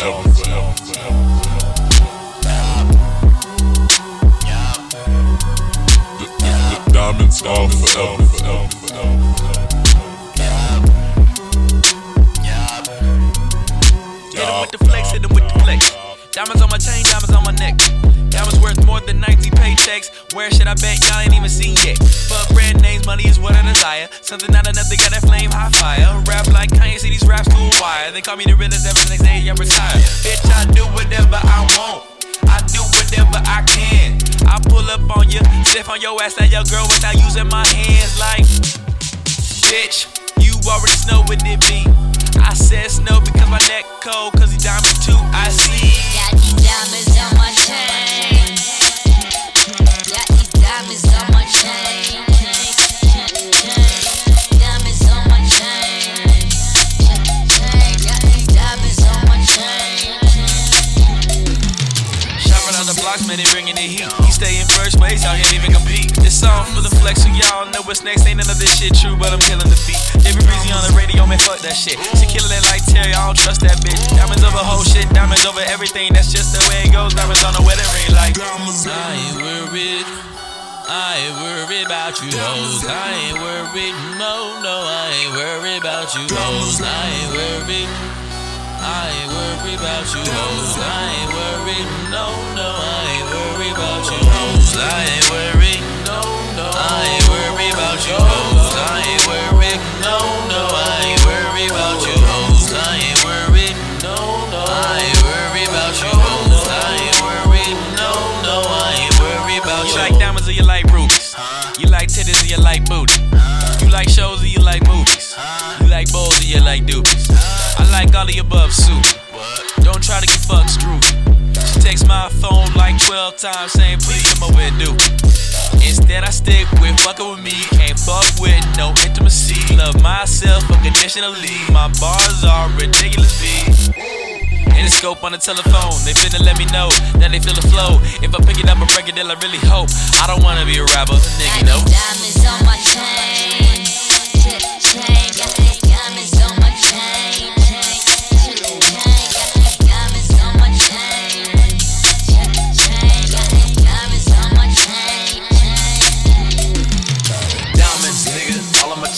Diamonds all forever, forever, with the flex, hit with the flex. Diamonds on my chain, diamonds on my neck. Diamonds worth more than 90 paychecks. Where should I bet y'all ain't even seen yet? But brand names, money is what I desire. Something out of nothing, got that flame high fire. Rap like Kanye, see these raps They call me the realest ever the next day, I'm retired. Bitch, I do whatever I want. I do whatever I can. I pull up on you, stiff on your ass, now your girl without using my hands like. Bitch, you already know what it be. I said snow because my neck cold, cause blocks, man, they bringing the heat. He stay in first place, y'all can't even compete. This song for the flex, so y'all know what's next. Ain't none of this shit true, but I'm killing the beat. Every breezy on the radio, man, fuck that shit. She killing it like Terry, I don't trust that bitch. Diamonds over whole shit, diamonds over everything. That's just the way it goes. Diamonds on the wedding ring, like. I ain't worried. I ain't worried about you hoes. I ain't worried. No, no, I ain't worried about you hoes. I ain't worried. I ain't worried about you hoes. I ain't worried. No, no, I ain't worried. No, no, I ain't worried about you hoes. I ain't worried. No, no, I ain't worried about you hoes. I ain't worried. No, no, I ain't worried about you hoes. I ain't worried. No, no, I ain't worried about you. You like diamonds or you like rubies? You like titties or you like booty? You like shows or you like movies? You like bowls or you like doobies? I like all of the above soup. Don't try to get fucked screwed. My phone like 12 times saying, please come over and do. Instead, I stick with fucking with me. Can't fuck with no intimacy. Love myself unconditionally. My bars are ridiculous big. In the scope on the telephone, they finna let me know that they feel the flow. If I pick it up and break it, then I really hope. I don't wanna be a rapper, nigga, no. Diamonds on my. Chain.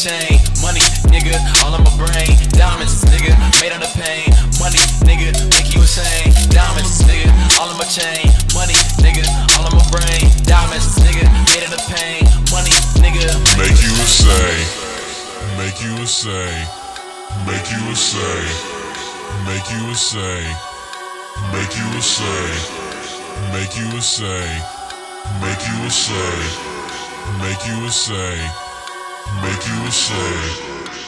Chain. Money, nigga, all in my brain. Diamonds, nigga, made out of pain. Money, nigga, make you insane. Diamonds, nigga, all on my chain. Money, nigga, all on my brain. Diamonds, nigga, made out of pain. Money, nigga, Make you a say, make you a say, make you a say, make you a say, make you a say, make you a say, make you a say, make you a say, make you a say.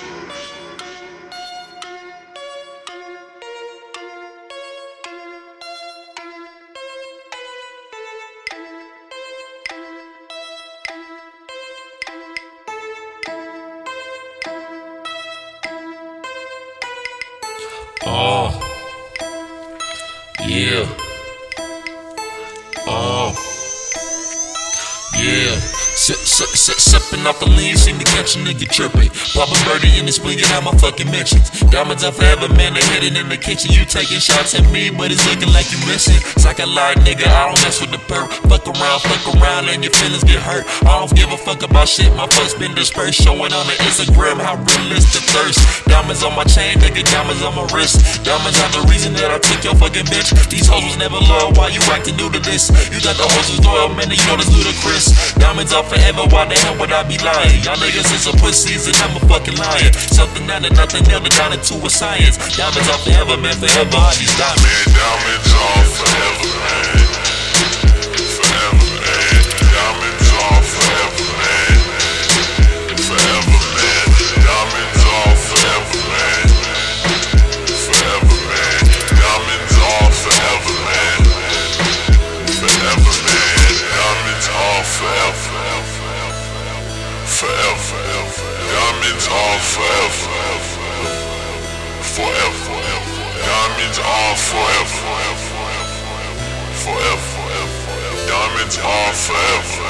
Sip, sip, sip, sipping off the lean, seem to catch a nigga tripping. Poppin' birdie in the splinging out my fucking mentions. Diamonds are forever, man, they hidden in the kitchen. You taking shots at me, but it's looking like you missing. Like a lie, nigga, I don't mess with the perp. Fuck around, fuck around, and your feelings get hurt. I don't give a fuck about shit, my fuck's been dispersed. Showing on the Instagram how real is the thirst. Diamonds on my chain, nigga, diamonds on my wrist. Diamonds are the reason that I took your fucking bitch. These hoes was never loyal, why you acting new to this? You thought the hoes was loyal, man, you know this ludicrous. Diamonds are forever, why the hell would I be lying? Y'all niggas is a pussies and I'm a fucking lion. Something out of nothing, it down into a science. Diamonds are forever, man, forever, all these diamonds. Man, diamonds are Forever. Diamonds are forever. Forever. Diamonds are forever. Forever. Diamonds are forever.